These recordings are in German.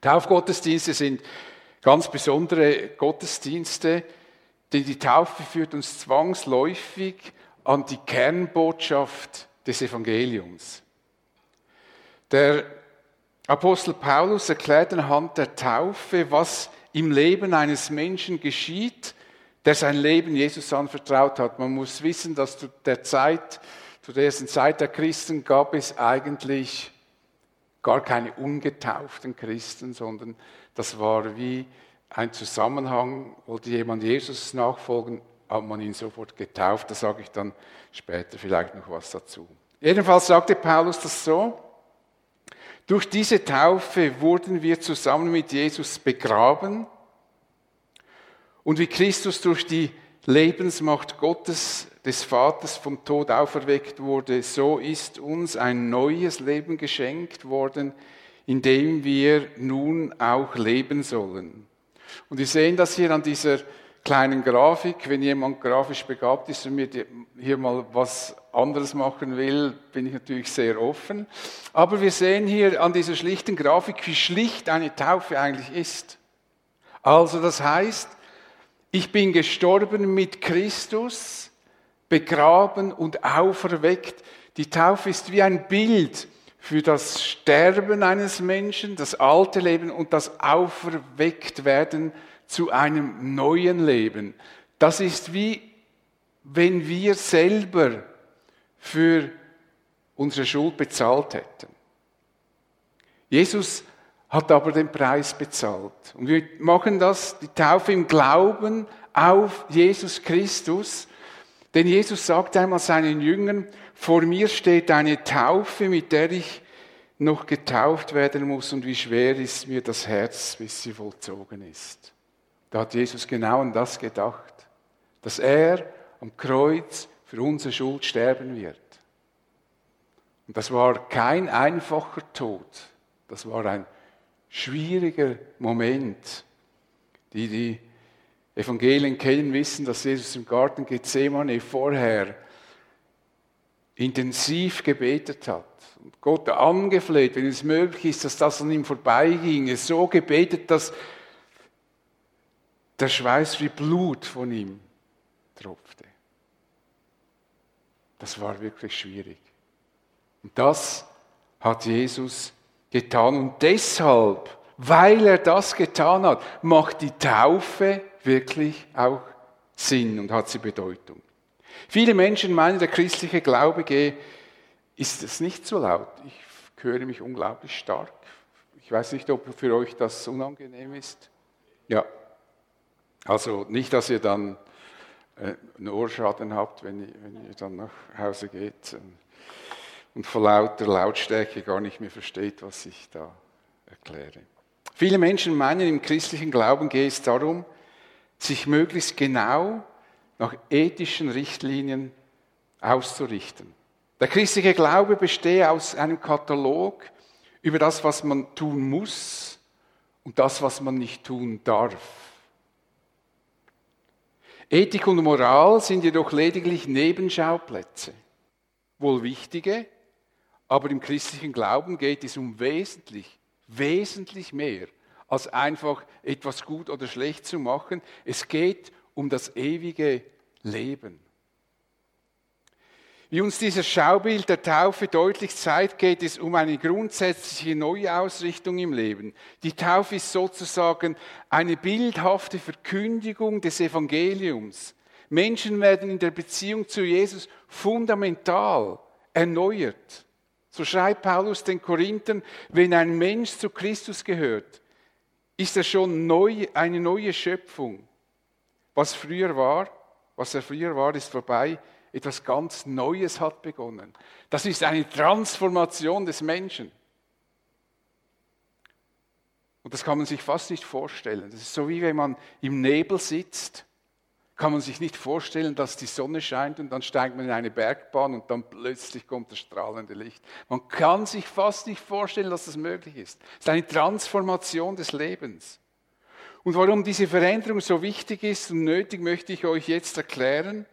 Taufgottesdienste sind ganz besondere Gottesdienste, denn die Taufe führt uns zwangsläufig an die Kernbotschaft des Evangeliums. Der Apostel Paulus erklärt anhand der Taufe, was im Leben eines Menschen geschieht, der sein Leben Jesus anvertraut hat. Man muss wissen, dass zu der Zeit, zu der ersten Zeit der Christen gab es eigentlich gar keine ungetauften Christen, sondern das war wie ein Zusammenhang, wollte jemand Jesus nachfolgen, hat man ihn sofort getauft. Da sage ich dann später vielleicht noch was dazu. Jedenfalls sagte Paulus das so. Durch diese Taufe wurden wir zusammen mit Jesus begraben und wie Christus durch die Lebensmacht Gottes des Vaters vom Tod auferweckt wurde, so ist uns ein neues Leben geschenkt worden, in dem wir nun auch leben sollen. Und wir sehen das hier an dieser kleinen Grafik. Wenn jemand grafisch begabt ist und mir hier mal was anderes machen will, bin ich natürlich sehr offen. Aber wir sehen hier an dieser schlichten Grafik, wie schlicht eine Taufe eigentlich ist. Also das heißt, ich bin gestorben mit Christus, begraben und auferweckt. Die Taufe ist wie ein Bild für das Sterben eines Menschen, das alte Leben und das Auferwecktwerden zu einem neuen Leben. Das ist wie wenn wir selber für unsere Schuld bezahlt hätten. Jesus hat aber den Preis bezahlt. Und wir machen das, die Taufe im Glauben auf Jesus Christus. Denn Jesus sagt einmal seinen Jüngern, vor mir steht eine Taufe, mit der ich noch getauft werden muss und wie schwer ist mir das Herz, bis sie vollzogen ist. Da hat Jesus genau an das gedacht, dass er am Kreuz für unsere Schuld sterben wird. Und das war kein einfacher Tod, das war ein schwieriger Moment. Die die Evangelien kennen, wissen, dass Jesus im Garten Gethsemane vorher intensiv gebetet hat und Gott angefleht, wenn es möglich ist, dass das an ihm vorbeiginge, so gebetet, dass der Schweiß wie Blut von ihm tropfte. Das war wirklich schwierig. Und das hat Jesus getan. Und deshalb, weil er das getan hat, macht die Taufe wirklich auch Sinn und hat sie Bedeutung. Viele Menschen meinen, der christliche Glaube gehe, ist es nicht so laut. Ich höre mich unglaublich stark. Ich weiß nicht, ob für euch das unangenehm ist. Ja. Also nicht, dass ihr dann äh, einen Ohrschaden habt, wenn ihr, wenn ihr dann nach Hause geht und vor lauter Lautstärke gar nicht mehr versteht, was ich da erkläre. Viele Menschen meinen, im christlichen Glauben gehe es darum, sich möglichst genau nach ethischen Richtlinien auszurichten. Der christliche Glaube bestehe aus einem Katalog über das, was man tun muss und das, was man nicht tun darf. Ethik und Moral sind jedoch lediglich Nebenschauplätze, wohl wichtige, aber im christlichen Glauben geht es um wesentlich, wesentlich mehr als einfach etwas gut oder schlecht zu machen. Es geht um das ewige Leben. Wie uns dieses Schaubild der Taufe deutlich zeigt, geht es um eine grundsätzliche Neuausrichtung im Leben. Die Taufe ist sozusagen eine bildhafte Verkündigung des Evangeliums. Menschen werden in der Beziehung zu Jesus fundamental erneuert. So schreibt Paulus den Korinthern, wenn ein Mensch zu Christus gehört, ist er schon neu, eine neue Schöpfung. Was früher war, was er früher war, ist vorbei. Etwas ganz Neues hat begonnen. Das ist eine Transformation des Menschen. Und das kann man sich fast nicht vorstellen. Das ist so wie wenn man im Nebel sitzt kann man sich nicht vorstellen, dass die Sonne scheint und dann steigt man in eine Bergbahn und dann plötzlich kommt das strahlende Licht. Man kann sich fast nicht vorstellen, dass das möglich ist. Es ist eine Transformation des Lebens. Und warum diese Veränderung so wichtig ist und nötig, möchte ich euch jetzt erklären.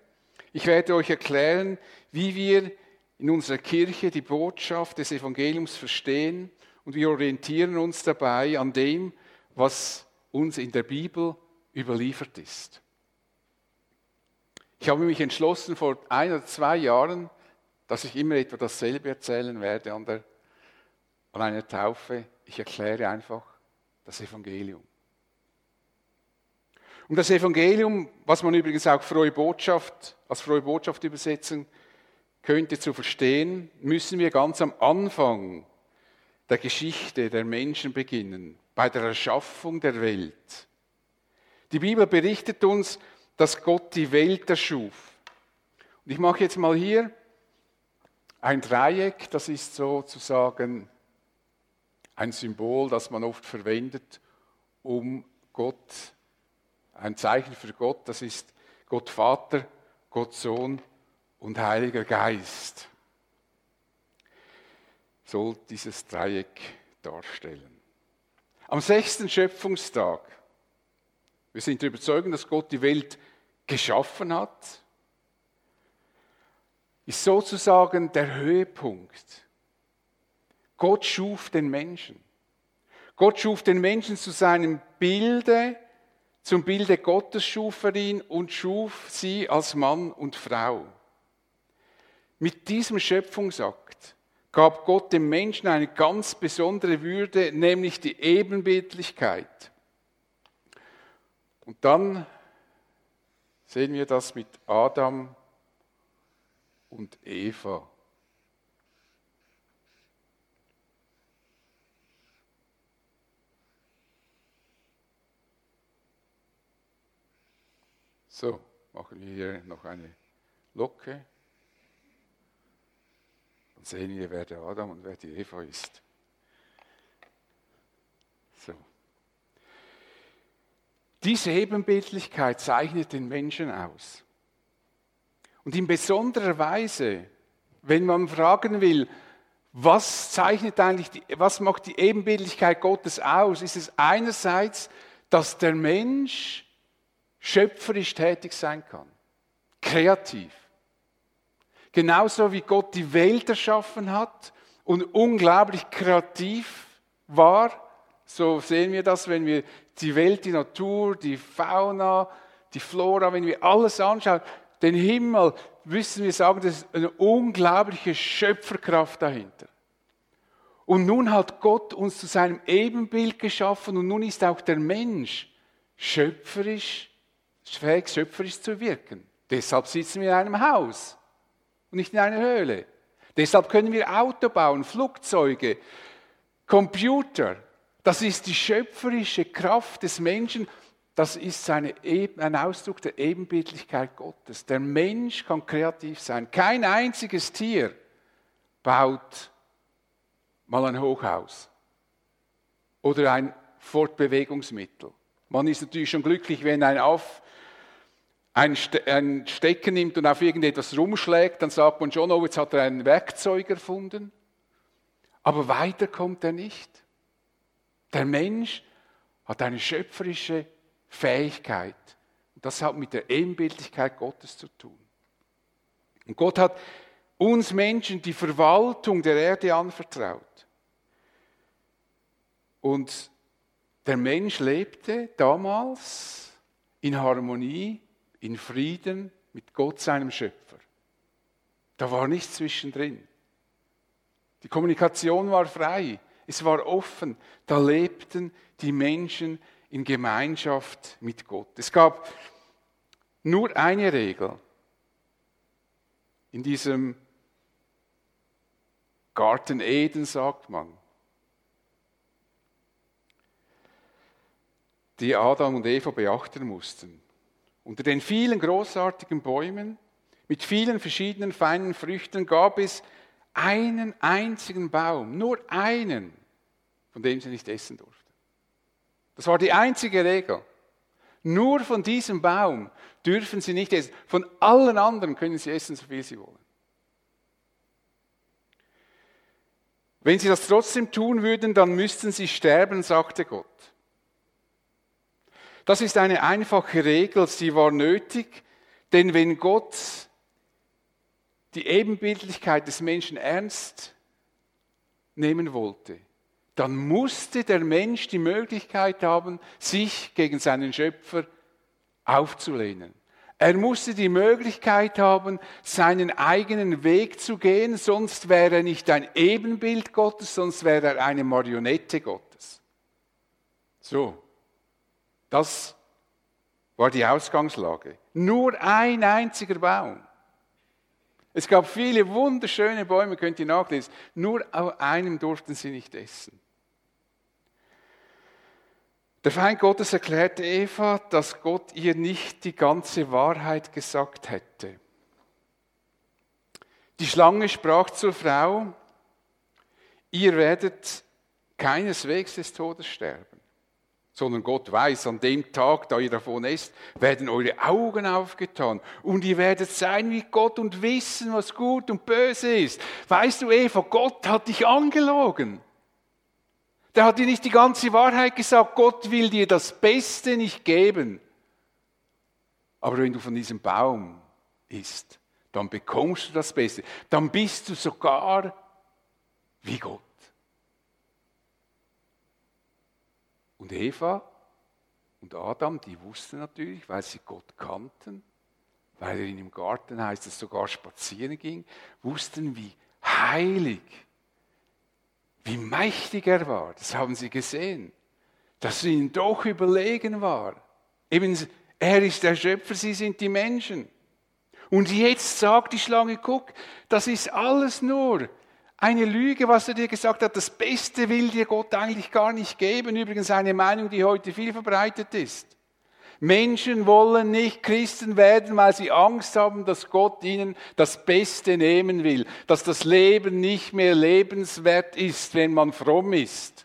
Ich werde euch erklären, wie wir in unserer Kirche die Botschaft des Evangeliums verstehen und wir orientieren uns dabei an dem, was uns in der Bibel überliefert ist. Ich habe mich entschlossen vor ein oder zwei Jahren, dass ich immer etwa dasselbe erzählen werde an, der, an einer Taufe. Ich erkläre einfach das Evangelium. Um das Evangelium, was man übrigens auch frohe Botschaft, als frohe Botschaft übersetzen könnte, zu verstehen, müssen wir ganz am Anfang der Geschichte der Menschen beginnen, bei der Erschaffung der Welt. Die Bibel berichtet uns, dass Gott die Welt erschuf. Und ich mache jetzt mal hier ein Dreieck, das ist sozusagen ein Symbol, das man oft verwendet, um Gott, ein Zeichen für Gott, das ist Gott Vater, Gott Sohn und Heiliger Geist. Soll dieses Dreieck darstellen. Am sechsten Schöpfungstag wir sind der Überzeugung, dass Gott die Welt geschaffen hat. Ist sozusagen der Höhepunkt. Gott schuf den Menschen. Gott schuf den Menschen zu seinem Bilde, zum Bilde Gottes schuf er ihn und schuf sie als Mann und Frau. Mit diesem Schöpfungsakt gab Gott dem Menschen eine ganz besondere Würde, nämlich die Ebenbildlichkeit. Und dann sehen wir das mit Adam und Eva. So, machen wir hier noch eine Locke. Dann sehen wir, wer der Adam und wer die Eva ist. So. Diese Ebenbildlichkeit zeichnet den Menschen aus. Und in besonderer Weise, wenn man fragen will, was zeichnet eigentlich, die, was macht die Ebenbildlichkeit Gottes aus, ist es einerseits, dass der Mensch schöpferisch tätig sein kann, kreativ. Genauso wie Gott die Welt erschaffen hat und unglaublich kreativ war, so sehen wir das, wenn wir die Welt, die Natur, die Fauna, die Flora, wenn wir alles anschauen, den Himmel, müssen wir sagen, das ist eine unglaubliche Schöpferkraft dahinter. Und nun hat Gott uns zu seinem Ebenbild geschaffen und nun ist auch der Mensch schöpferisch, fähig, schöpferisch zu wirken. Deshalb sitzen wir in einem Haus und nicht in einer Höhle. Deshalb können wir Auto bauen, Flugzeuge, Computer. Das ist die schöpferische Kraft des Menschen. Das ist seine, ein Ausdruck der Ebenbildlichkeit Gottes. Der Mensch kann kreativ sein. Kein einziges Tier baut mal ein Hochhaus oder ein Fortbewegungsmittel. Man ist natürlich schon glücklich, wenn ein, auf, ein, ein Stecken nimmt und auf irgendetwas rumschlägt, dann sagt man schon, oh, jetzt hat er ein Werkzeug erfunden. Aber weiter kommt er nicht. Der Mensch hat eine schöpferische Fähigkeit. Und das hat mit der Ebenbildlichkeit Gottes zu tun. Und Gott hat uns Menschen die Verwaltung der Erde anvertraut. Und der Mensch lebte damals in Harmonie, in Frieden mit Gott, seinem Schöpfer. Da war nichts zwischendrin. Die Kommunikation war frei es war offen. Da lebten die Menschen in Gemeinschaft mit Gott. Es gab nur eine Regel in diesem Garten Eden, sagt man, die Adam und Eva beachten mussten. Unter den vielen großartigen Bäumen mit vielen verschiedenen feinen Früchten gab es einen einzigen Baum, nur einen, von dem sie nicht essen durften. Das war die einzige Regel. Nur von diesem Baum dürfen sie nicht essen. Von allen anderen können sie essen, so viel sie wollen. Wenn sie das trotzdem tun würden, dann müssten sie sterben, sagte Gott. Das ist eine einfache Regel, sie war nötig, denn wenn Gott die Ebenbildlichkeit des Menschen ernst nehmen wollte, dann musste der Mensch die Möglichkeit haben, sich gegen seinen Schöpfer aufzulehnen. Er musste die Möglichkeit haben, seinen eigenen Weg zu gehen, sonst wäre er nicht ein Ebenbild Gottes, sonst wäre er eine Marionette Gottes. So, das war die Ausgangslage. Nur ein einziger Baum. Es gab viele wunderschöne Bäume, könnt ihr nachlesen. Nur auf einem durften sie nicht essen. Der Feind Gottes erklärte Eva, dass Gott ihr nicht die ganze Wahrheit gesagt hätte. Die Schlange sprach zur Frau, ihr werdet keineswegs des Todes sterben, sondern Gott weiß, an dem Tag, da ihr davon esst, werden eure Augen aufgetan und ihr werdet sein wie Gott und wissen, was gut und böse ist. Weißt du, Eva, Gott hat dich angelogen. Der hat dir nicht die ganze Wahrheit gesagt. Gott will dir das Beste nicht geben. Aber wenn du von diesem Baum isst, dann bekommst du das Beste. Dann bist du sogar wie Gott. Und Eva und Adam, die wussten natürlich, weil sie Gott kannten, weil er in dem Garten heißt es sogar spazieren ging, wussten, wie heilig wie mächtig er war, das haben sie gesehen, dass sie ihm doch überlegen war. Eben, er ist der Schöpfer, sie sind die Menschen. Und jetzt sagt die Schlange, guck, das ist alles nur eine Lüge, was er dir gesagt hat. Das Beste will dir Gott eigentlich gar nicht geben. Übrigens eine Meinung, die heute viel verbreitet ist. Menschen wollen nicht Christen werden, weil sie Angst haben, dass Gott ihnen das Beste nehmen will, dass das Leben nicht mehr lebenswert ist, wenn man fromm ist.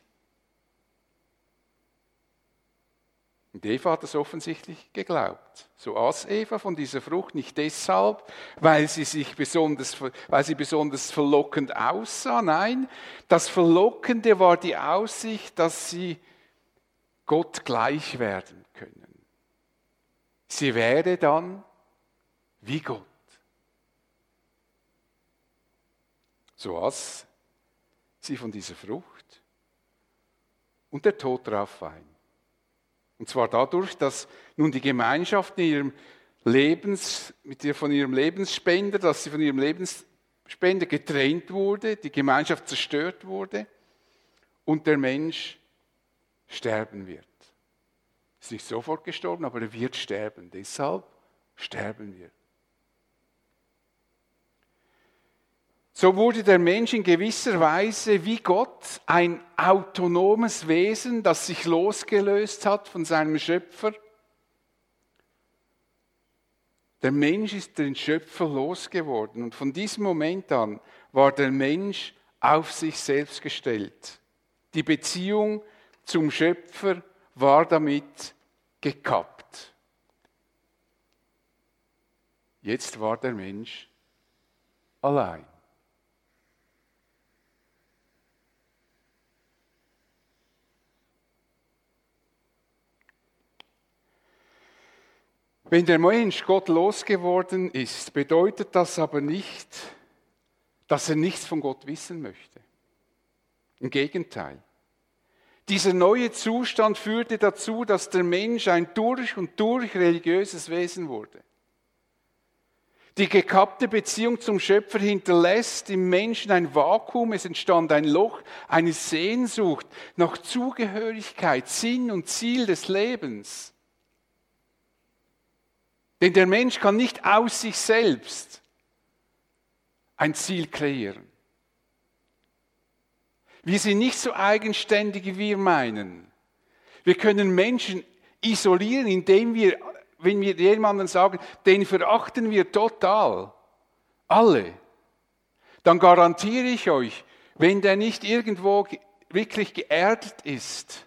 Und Eva hat es offensichtlich geglaubt. So aß Eva von dieser Frucht nicht deshalb, weil sie sich besonders, weil sie besonders verlockend aussah. Nein, das Verlockende war die Aussicht, dass sie Gott gleich werden können. Sie wäre dann wie Gott. So aß sie von dieser Frucht und der Tod traf ein. Und zwar dadurch, dass nun die Gemeinschaft in ihrem Lebens, mit ihr von ihrem Lebensspender, dass sie von ihrem Lebensspender getrennt wurde, die Gemeinschaft zerstört wurde und der Mensch sterben wird. Ist nicht sofort gestorben, aber er wird sterben. Deshalb sterben wir. So wurde der Mensch in gewisser Weise wie Gott ein autonomes Wesen, das sich losgelöst hat von seinem Schöpfer. Der Mensch ist den Schöpfer losgeworden und von diesem Moment an war der Mensch auf sich selbst gestellt. Die Beziehung zum Schöpfer war damit gekappt. Jetzt war der Mensch allein. Wenn der Mensch Gott losgeworden ist, bedeutet das aber nicht, dass er nichts von Gott wissen möchte. Im Gegenteil. Dieser neue Zustand führte dazu, dass der Mensch ein durch und durch religiöses Wesen wurde. Die gekappte Beziehung zum Schöpfer hinterlässt im Menschen ein Vakuum, es entstand ein Loch, eine Sehnsucht nach Zugehörigkeit, Sinn und Ziel des Lebens. Denn der Mensch kann nicht aus sich selbst ein Ziel kreieren. Wir sind nicht so eigenständig, wie wir meinen. Wir können Menschen isolieren, indem wir, wenn wir jemanden sagen, den verachten wir total, alle, dann garantiere ich euch, wenn der nicht irgendwo wirklich geerdet ist,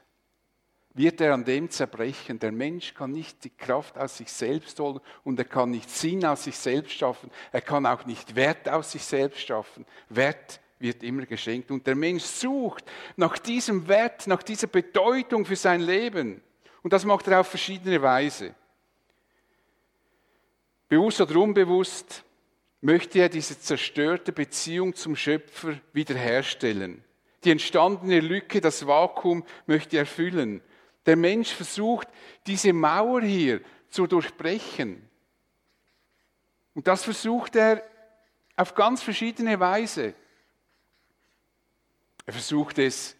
wird er an dem zerbrechen. Der Mensch kann nicht die Kraft aus sich selbst holen und er kann nicht Sinn aus sich selbst schaffen. Er kann auch nicht Wert aus sich selbst schaffen. Wert wird immer geschenkt. Und der Mensch sucht nach diesem Wert, nach dieser Bedeutung für sein Leben. Und das macht er auf verschiedene Weise. Bewusst oder unbewusst möchte er diese zerstörte Beziehung zum Schöpfer wiederherstellen. die entstandene Lücke, das Vakuum möchte er füllen. Der Mensch versucht, diese Mauer hier zu durchbrechen. Und das versucht er auf ganz verschiedene Weise. Er versucht es,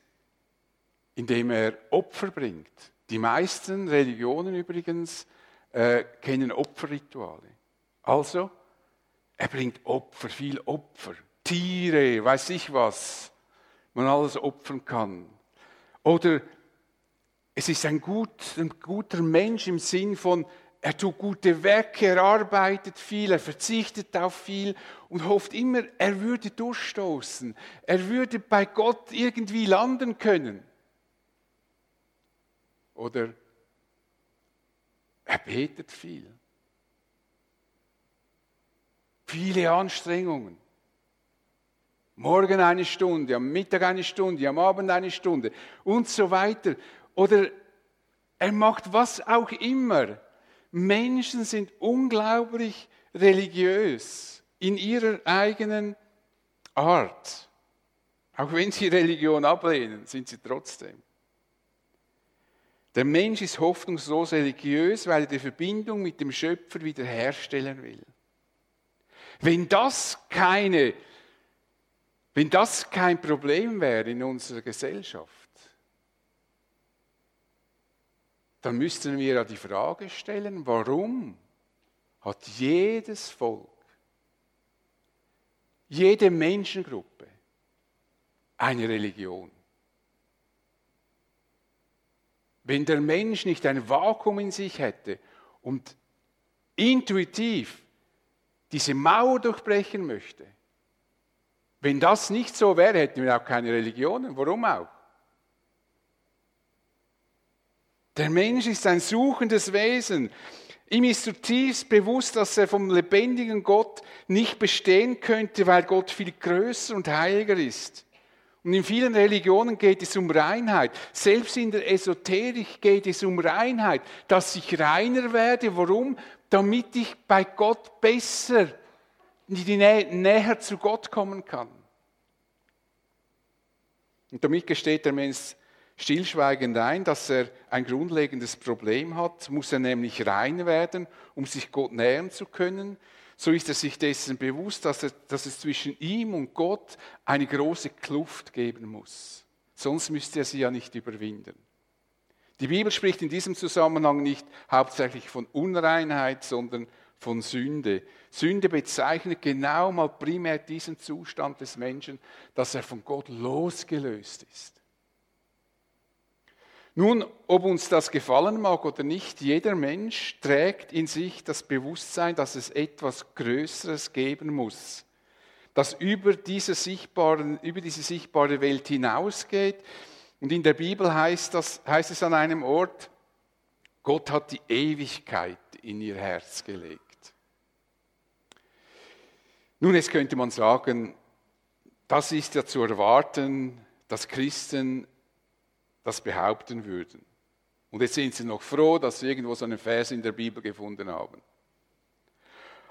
indem er Opfer bringt. Die meisten Religionen übrigens äh, kennen Opferrituale. Also, er bringt Opfer, viel Opfer. Tiere, weiß ich was, man alles opfern kann. Oder es ist ein, gut, ein guter Mensch im Sinn von, er tut gute Werke, er arbeitet viel, er verzichtet auf viel und hofft immer, er würde durchstoßen, er würde bei Gott irgendwie landen können. Oder er betet viel. Viele Anstrengungen. Morgen eine Stunde, am Mittag eine Stunde, am Abend eine Stunde und so weiter. Oder er macht was auch immer Menschen sind unglaublich religiös in ihrer eigenen Art. Auch wenn sie Religion ablehnen, sind sie trotzdem. Der Mensch ist hoffnungslos religiös, weil er die Verbindung mit dem Schöpfer wiederherstellen will. Wenn das keine, wenn das kein Problem wäre in unserer Gesellschaft, dann müssten wir ja die Frage stellen, warum hat jedes Volk, jede Menschengruppe eine Religion? Wenn der Mensch nicht ein Vakuum in sich hätte und intuitiv diese Mauer durchbrechen möchte, wenn das nicht so wäre, hätten wir auch keine Religionen. Warum auch? Der Mensch ist ein suchendes Wesen. Ihm ist zutiefst bewusst, dass er vom lebendigen Gott nicht bestehen könnte, weil Gott viel größer und heiliger ist. Und in vielen Religionen geht es um Reinheit. Selbst in der Esoterik geht es um Reinheit, dass ich reiner werde. Warum? Damit ich bei Gott besser, Nä näher zu Gott kommen kann. Und damit gesteht der Mensch stillschweigend ein, dass er ein grundlegendes Problem hat, muss er nämlich rein werden, um sich Gott nähern zu können. So ist er sich dessen bewusst, dass, er, dass es zwischen ihm und Gott eine große Kluft geben muss. Sonst müsste er sie ja nicht überwinden. Die Bibel spricht in diesem Zusammenhang nicht hauptsächlich von Unreinheit, sondern von Sünde. Sünde bezeichnet genau mal primär diesen Zustand des Menschen, dass er von Gott losgelöst ist. Nun, ob uns das gefallen mag oder nicht, jeder Mensch trägt in sich das Bewusstsein, dass es etwas Größeres geben muss, das über diese, sichtbaren, über diese sichtbare Welt hinausgeht. Und in der Bibel heißt, das, heißt es an einem Ort, Gott hat die Ewigkeit in ihr Herz gelegt. Nun, jetzt könnte man sagen, das ist ja zu erwarten, dass Christen das behaupten würden. Und jetzt sind sie noch froh, dass sie irgendwo so einen Vers in der Bibel gefunden haben.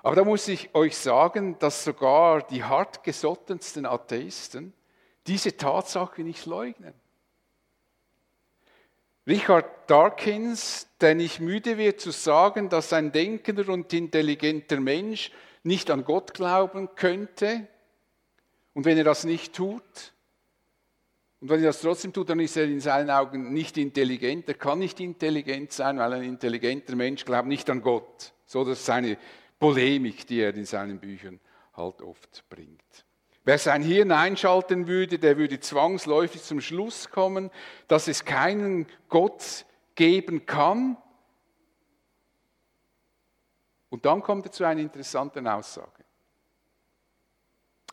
Aber da muss ich euch sagen, dass sogar die hartgesottensten Atheisten diese Tatsache nicht leugnen. Richard Dawkins, der nicht müde wird zu sagen, dass ein denkender und intelligenter Mensch nicht an Gott glauben könnte, und wenn er das nicht tut, und wenn er das trotzdem tut, dann ist er in seinen Augen nicht intelligent. Er kann nicht intelligent sein, weil ein intelligenter Mensch glaubt nicht an Gott. So das ist seine Polemik, die er in seinen Büchern halt oft bringt. Wer sein Hirn einschalten würde, der würde zwangsläufig zum Schluss kommen, dass es keinen Gott geben kann. Und dann kommt er zu einer interessanten Aussage.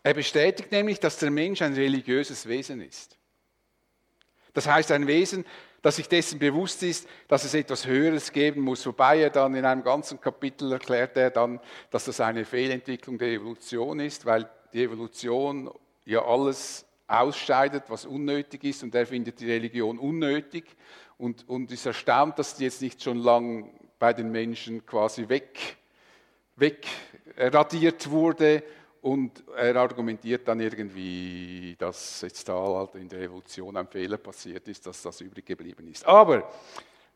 Er bestätigt nämlich, dass der Mensch ein religiöses Wesen ist. Das heißt, ein Wesen, das sich dessen bewusst ist, dass es etwas Höheres geben muss. Wobei er dann in einem ganzen Kapitel erklärt er dann, dass das eine Fehlentwicklung der Evolution ist, weil die Evolution ja alles ausscheidet, was unnötig ist, und er findet die Religion unnötig und, und ist erstaunt, dass die jetzt nicht schon lang bei den Menschen quasi weg, weg radiert wurde und er argumentiert dann irgendwie, dass jetzt da halt in der Evolution ein Fehler passiert ist, dass das übrig geblieben ist. Aber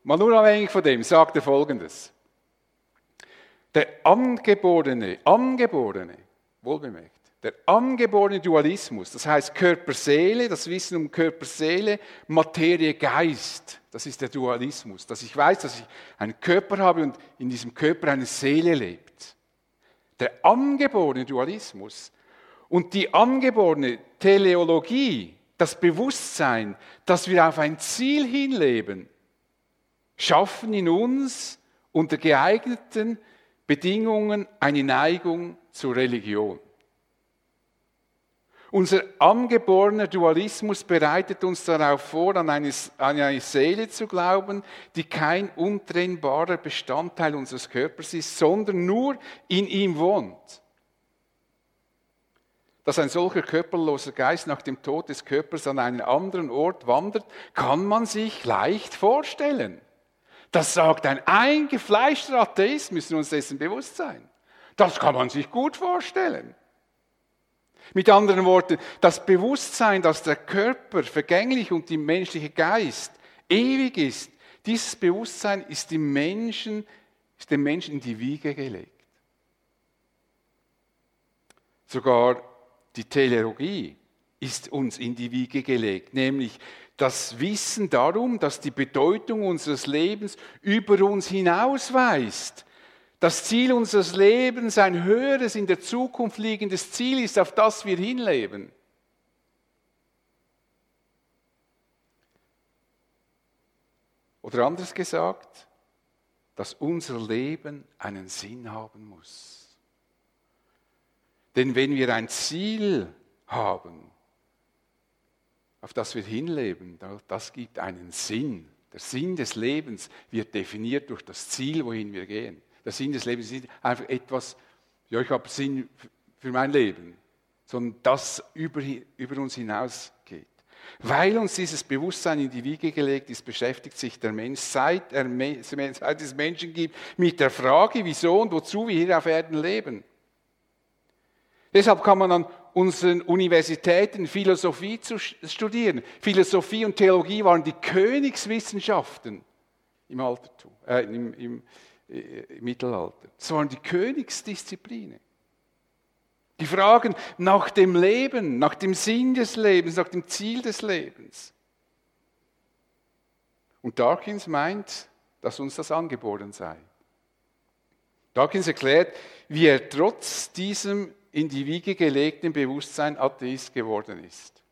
mal unabhängig von dem sagt er Folgendes. Der angeborene, angeborene, wohlbemerkt, der angeborene Dualismus, das heißt Körper-Seele, das Wissen um Körper-Seele, Materie-Geist, das ist der Dualismus, dass ich weiß, dass ich einen Körper habe und in diesem Körper eine Seele lebt. Der angeborene Dualismus und die angeborene Teleologie, das Bewusstsein, dass wir auf ein Ziel hinleben, schaffen in uns unter geeigneten Bedingungen eine Neigung zur Religion. Unser angeborener Dualismus bereitet uns darauf vor, an eine, an eine, Seele zu glauben, die kein untrennbarer Bestandteil unseres Körpers ist, sondern nur in ihm wohnt. Dass ein solcher körperloser Geist nach dem Tod des Körpers an einen anderen Ort wandert, kann man sich leicht vorstellen. Das sagt ein eingefleischter Atheist, müssen wir uns dessen bewusst sein. Das kann man sich gut vorstellen. Mit anderen Worten, das Bewusstsein, dass der Körper vergänglich und der menschliche Geist ewig ist, dieses Bewusstsein ist dem Menschen, ist dem Menschen in die Wiege gelegt. Sogar die Teleologie ist uns in die Wiege gelegt, nämlich das Wissen darum, dass die Bedeutung unseres Lebens über uns hinausweist das Ziel unseres Lebens ein höheres, in der Zukunft liegendes Ziel ist, auf das wir hinleben. Oder anders gesagt, dass unser Leben einen Sinn haben muss. Denn wenn wir ein Ziel haben, auf das wir hinleben, das gibt einen Sinn. Der Sinn des Lebens wird definiert durch das Ziel, wohin wir gehen. Der Sinn des Lebens ist nicht einfach etwas, ja, ich habe Sinn für mein Leben, sondern das über, über uns hinausgeht. Weil uns dieses Bewusstsein in die Wiege gelegt ist, beschäftigt sich der Mensch, seit, er, seit es Menschen gibt, mit der Frage, wieso und wozu wir hier auf Erden leben. Deshalb kann man an unseren Universitäten Philosophie zu studieren. Philosophie und Theologie waren die Königswissenschaften im Altertum, äh, im, im, im Mittelalter. Das waren die Königsdisziplinen. Die Fragen nach dem Leben, nach dem Sinn des Lebens, nach dem Ziel des Lebens. Und Dawkins meint, dass uns das angeboren sei. Dawkins erklärt, wie er trotz diesem in die Wiege gelegten Bewusstsein Atheist geworden ist.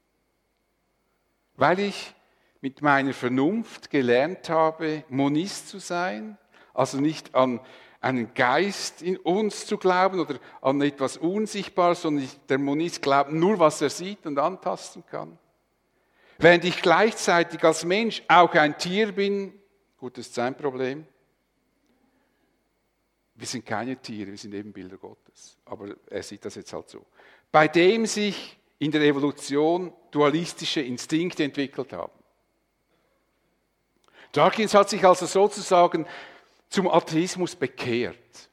Weil ich mit meiner Vernunft gelernt habe, Monist zu sein, also nicht an einen Geist in uns zu glauben oder an etwas Unsichtbares, sondern der Monist glaubt nur, was er sieht und antasten kann. Während ich gleichzeitig als Mensch auch ein Tier bin, gut, das ist sein Problem. Wir sind keine Tiere, wir sind eben Bilder Gottes. Aber er sieht das jetzt halt so. Bei dem sich in der Evolution dualistische Instinkte entwickelt haben. Dawkins hat sich also sozusagen zum Atheismus bekehrt.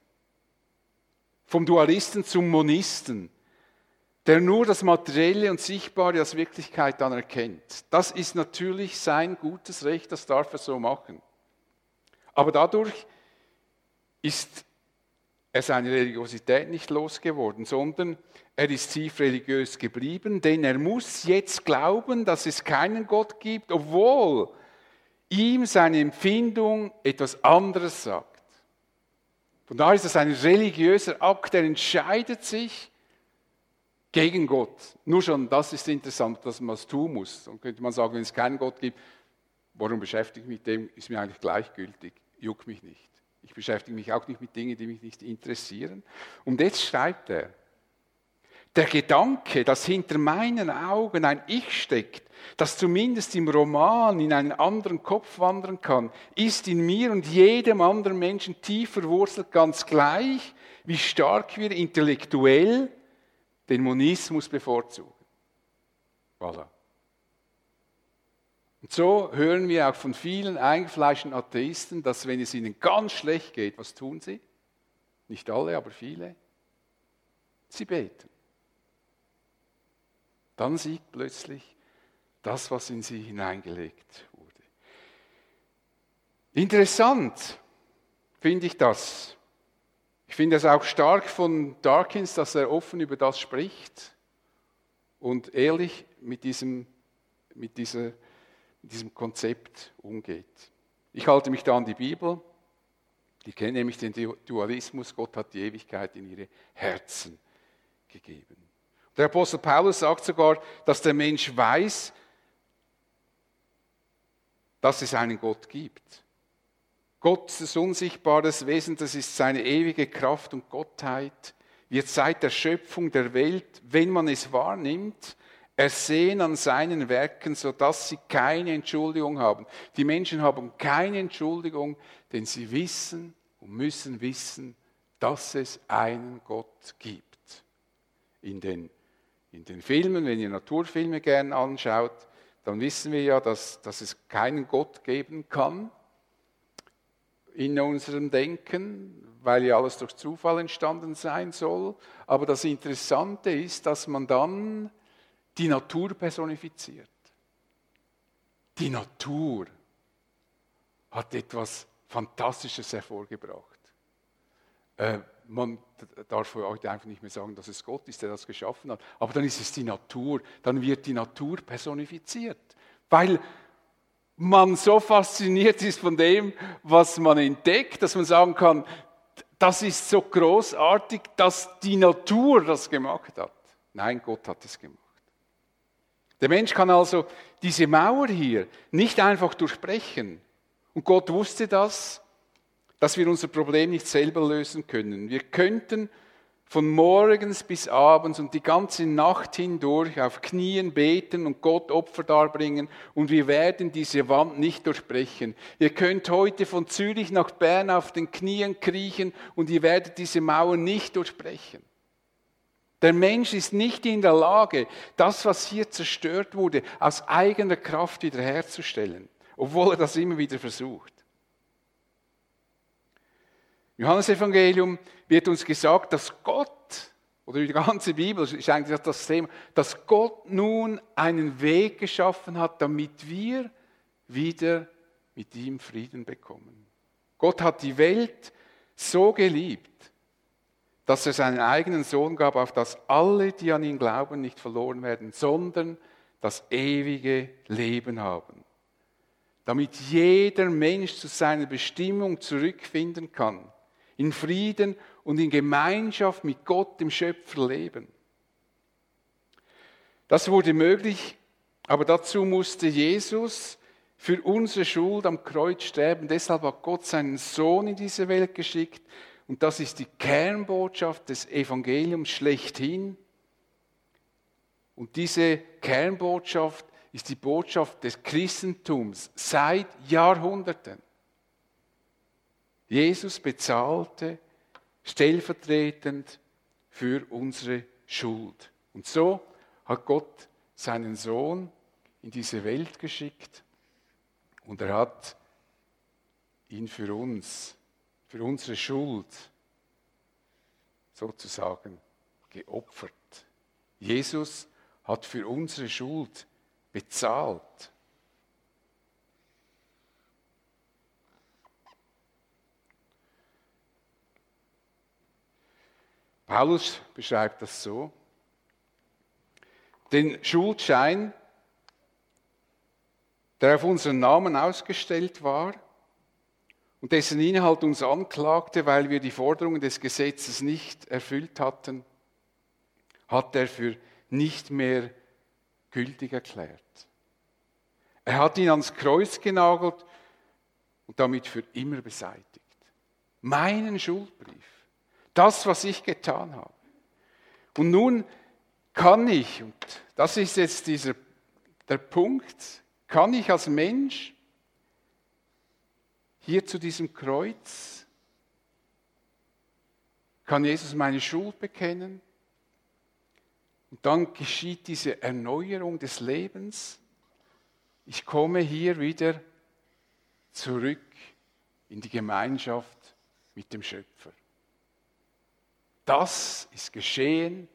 Vom Dualisten zum Monisten, der nur das Materielle und Sichtbare als Wirklichkeit anerkennt. Das ist natürlich sein gutes Recht, das darf er so machen. Aber dadurch ist er seine Religiosität nicht losgeworden, sondern er ist tief religiös geblieben, denn er muss jetzt glauben, dass es keinen Gott gibt, obwohl ihm seine Empfindung etwas anderes sagt. Von daher ist es ein religiöser Akt, der entscheidet sich gegen Gott. Nur schon das ist interessant, dass man es tun muss. Dann könnte man sagen, wenn es keinen Gott gibt, warum beschäftige ich mich mit dem? Ist mir eigentlich gleichgültig, juckt mich nicht. Ich beschäftige mich auch nicht mit Dingen, die mich nicht interessieren. Und jetzt schreibt er, der Gedanke, dass hinter meinen Augen ein Ich steckt, das zumindest im Roman in einen anderen Kopf wandern kann, ist in mir und jedem anderen Menschen tief verwurzelt, ganz gleich, wie stark wir intellektuell den Monismus bevorzugen. Voilà. Und so hören wir auch von vielen eingefleischten Atheisten, dass wenn es ihnen ganz schlecht geht, was tun sie? Nicht alle, aber viele. Sie beten. Dann siegt plötzlich das, was in sie hineingelegt wurde. Interessant finde ich das. Ich finde es auch stark von Darkins, dass er offen über das spricht und ehrlich mit diesem, mit dieser, mit diesem Konzept umgeht. Ich halte mich da an die Bibel. Die kennen nämlich den Dualismus. Gott hat die Ewigkeit in ihre Herzen gegeben. Der Apostel Paulus sagt sogar, dass der Mensch weiß, dass es einen Gott gibt. Gottes unsichtbares Wesen, das ist seine ewige Kraft und Gottheit, wird seit der Schöpfung der Welt, wenn man es wahrnimmt, ersehen an seinen Werken, sodass sie keine Entschuldigung haben. Die Menschen haben keine Entschuldigung, denn sie wissen und müssen wissen, dass es einen Gott gibt. In den, in den Filmen, wenn ihr Naturfilme gern anschaut, dann wissen wir ja, dass, dass es keinen Gott geben kann in unserem Denken, weil ja alles durch Zufall entstanden sein soll. Aber das Interessante ist, dass man dann die Natur personifiziert. Die Natur hat etwas Fantastisches hervorgebracht. Äh, man darf heute einfach nicht mehr sagen, dass es Gott ist, der das geschaffen hat. Aber dann ist es die Natur. Dann wird die Natur personifiziert. Weil man so fasziniert ist von dem, was man entdeckt, dass man sagen kann, das ist so großartig, dass die Natur das gemacht hat. Nein, Gott hat es gemacht. Der Mensch kann also diese Mauer hier nicht einfach durchbrechen. Und Gott wusste das, dass wir unser Problem nicht selber lösen können. Wir könnten von morgens bis abends und die ganze Nacht hindurch auf Knien beten und Gott Opfer darbringen und wir werden diese Wand nicht durchbrechen. Ihr könnt heute von Zürich nach Bern auf den Knien kriechen und ihr werdet diese Mauer nicht durchbrechen. Der Mensch ist nicht in der Lage, das, was hier zerstört wurde, aus eigener Kraft wiederherzustellen, obwohl er das immer wieder versucht. Im Johannesevangelium wird uns gesagt, dass Gott, oder die ganze Bibel ist eigentlich das Thema, dass Gott nun einen Weg geschaffen hat, damit wir wieder mit ihm Frieden bekommen. Gott hat die Welt so geliebt, dass er seinen eigenen Sohn gab, auf dass alle, die an ihn glauben, nicht verloren werden, sondern das ewige Leben haben. Damit jeder Mensch zu seiner Bestimmung zurückfinden kann in Frieden und in Gemeinschaft mit Gott, dem Schöpfer, leben. Das wurde möglich, aber dazu musste Jesus für unsere Schuld am Kreuz sterben. Deshalb hat Gott seinen Sohn in diese Welt geschickt. Und das ist die Kernbotschaft des Evangeliums schlechthin. Und diese Kernbotschaft ist die Botschaft des Christentums seit Jahrhunderten. Jesus bezahlte stellvertretend für unsere Schuld. Und so hat Gott seinen Sohn in diese Welt geschickt und er hat ihn für uns, für unsere Schuld sozusagen geopfert. Jesus hat für unsere Schuld bezahlt. Paulus beschreibt das so. Den Schuldschein, der auf unseren Namen ausgestellt war und dessen Inhalt uns anklagte, weil wir die Forderungen des Gesetzes nicht erfüllt hatten, hat er für nicht mehr gültig erklärt. Er hat ihn ans Kreuz genagelt und damit für immer beseitigt. Meinen Schuldbrief das, was ich getan habe. Und nun kann ich, und das ist jetzt dieser, der Punkt, kann ich als Mensch hier zu diesem Kreuz, kann Jesus meine Schuld bekennen und dann geschieht diese Erneuerung des Lebens. Ich komme hier wieder zurück in die Gemeinschaft mit dem Schöpfer. Das ist geschehen,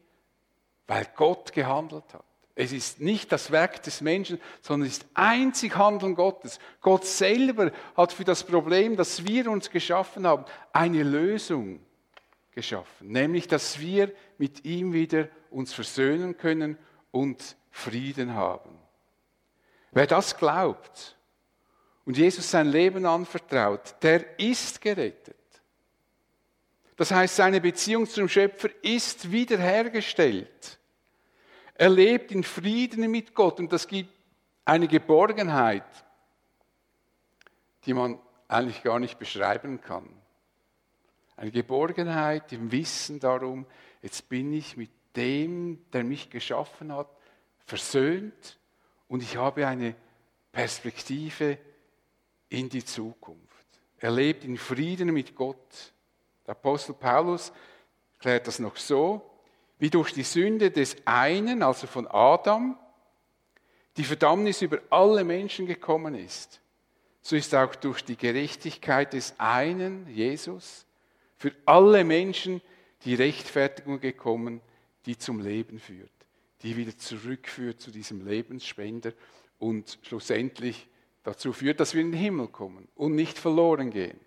weil Gott gehandelt hat. Es ist nicht das Werk des Menschen, sondern es ist einzig Handeln Gottes. Gott selber hat für das Problem, das wir uns geschaffen haben, eine Lösung geschaffen, nämlich dass wir mit ihm wieder uns versöhnen können und Frieden haben. Wer das glaubt und Jesus sein Leben anvertraut, der ist gerettet. Das heißt, seine Beziehung zum Schöpfer ist wiederhergestellt. Er lebt in Frieden mit Gott und das gibt eine Geborgenheit, die man eigentlich gar nicht beschreiben kann. Eine Geborgenheit im Wissen darum, jetzt bin ich mit dem, der mich geschaffen hat, versöhnt und ich habe eine Perspektive in die Zukunft. Er lebt in Frieden mit Gott. Der Apostel Paulus erklärt das noch so, wie durch die Sünde des einen, also von Adam, die Verdammnis über alle Menschen gekommen ist, so ist auch durch die Gerechtigkeit des einen, Jesus, für alle Menschen die Rechtfertigung gekommen, die zum Leben führt, die wieder zurückführt zu diesem Lebensspender und schlussendlich dazu führt, dass wir in den Himmel kommen und nicht verloren gehen.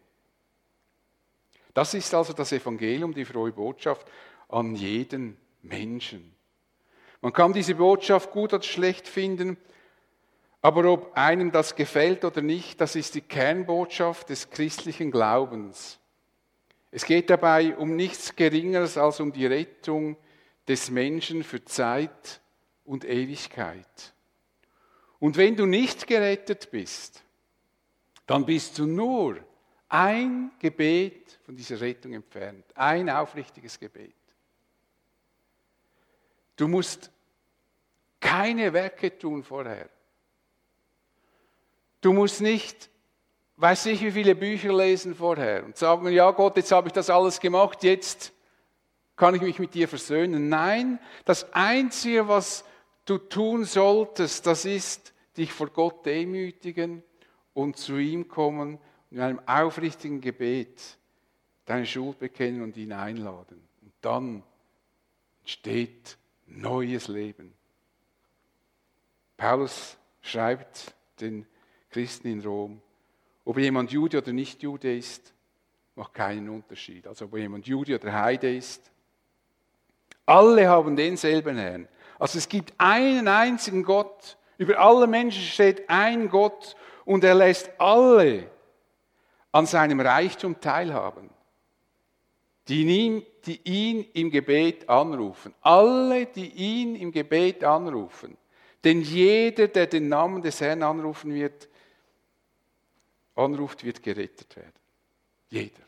Das ist also das Evangelium, die frohe Botschaft an jeden Menschen. Man kann diese Botschaft gut oder schlecht finden, aber ob einem das gefällt oder nicht, das ist die Kernbotschaft des christlichen Glaubens. Es geht dabei um nichts Geringeres als um die Rettung des Menschen für Zeit und Ewigkeit. Und wenn du nicht gerettet bist, dann bist du nur ein Gebet von dieser Rettung entfernt, ein aufrichtiges Gebet. Du musst keine Werke tun vorher. Du musst nicht, weiß ich, wie viele Bücher lesen vorher und sagen, ja Gott, jetzt habe ich das alles gemacht, jetzt kann ich mich mit dir versöhnen. Nein, das Einzige, was du tun solltest, das ist dich vor Gott demütigen und zu ihm kommen in einem aufrichtigen Gebet deine Schuld bekennen und ihn einladen. Und dann entsteht neues Leben. Paulus schreibt den Christen in Rom, ob jemand Jude oder nicht Jude ist, macht keinen Unterschied. Also ob jemand Jude oder Heide ist. Alle haben denselben Herrn. Also es gibt einen einzigen Gott. Über alle Menschen steht ein Gott und er lässt alle an seinem Reichtum teilhaben die ihn, im Gebet anrufen. Alle, die ihn im Gebet anrufen. Denn jeder, der den Namen des Herrn anrufen wird, anruft, wird gerettet werden. Jeder.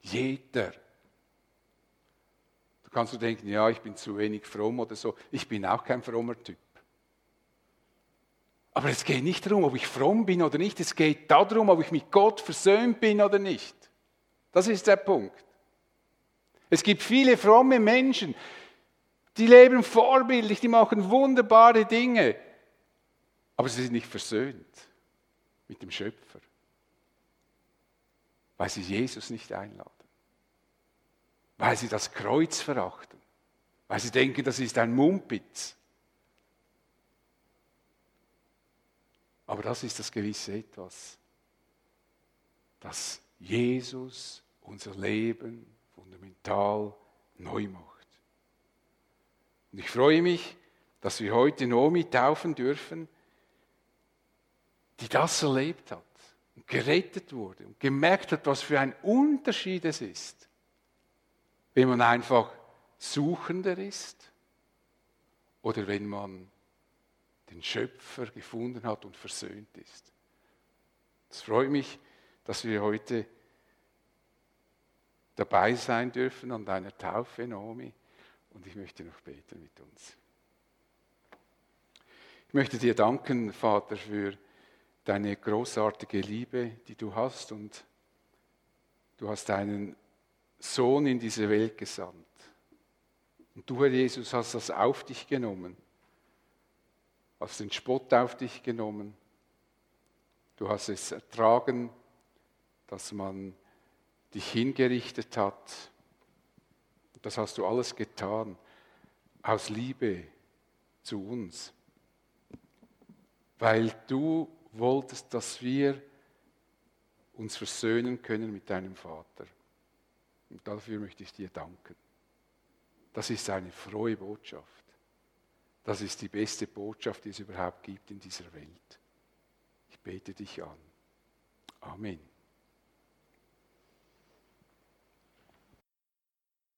Jeder. Du kannst du denken, ja, ich bin zu wenig fromm oder so. Ich bin auch kein frommer Typ. Aber es geht nicht darum, ob ich fromm bin oder nicht. Es geht darum, ob ich mit Gott versöhnt bin oder nicht. Das ist der Punkt. Es gibt viele fromme Menschen, die leben vorbildlich, die machen wunderbare Dinge, aber sie sind nicht versöhnt mit dem Schöpfer, weil sie Jesus nicht einladen, weil sie das Kreuz verachten, weil sie denken, das ist ein Mumpitz. Aber das ist das gewisse Etwas, dass Jesus unser Leben fundamental neu macht. Und ich freue mich, dass wir heute Nomi taufen dürfen, die das erlebt hat und gerettet wurde und gemerkt hat, was für ein Unterschied es ist, wenn man einfach Suchender ist oder wenn man den Schöpfer gefunden hat und versöhnt ist. Es freut mich, dass wir heute dabei sein dürfen an deiner Taufe, Naomi. Und ich möchte noch beten mit uns. Ich möchte dir danken, Vater, für deine großartige Liebe, die du hast. Und du hast deinen Sohn in diese Welt gesandt. Und du, Herr Jesus, hast das auf dich genommen. Hast den Spott auf dich genommen. Du hast es ertragen, dass man dich hingerichtet hat. Das hast du alles getan aus Liebe zu uns, weil du wolltest, dass wir uns versöhnen können mit deinem Vater. Und dafür möchte ich dir danken. Das ist eine frohe Botschaft. Das ist die beste Botschaft, die es überhaupt gibt in dieser Welt. Ich bete dich an. Amen.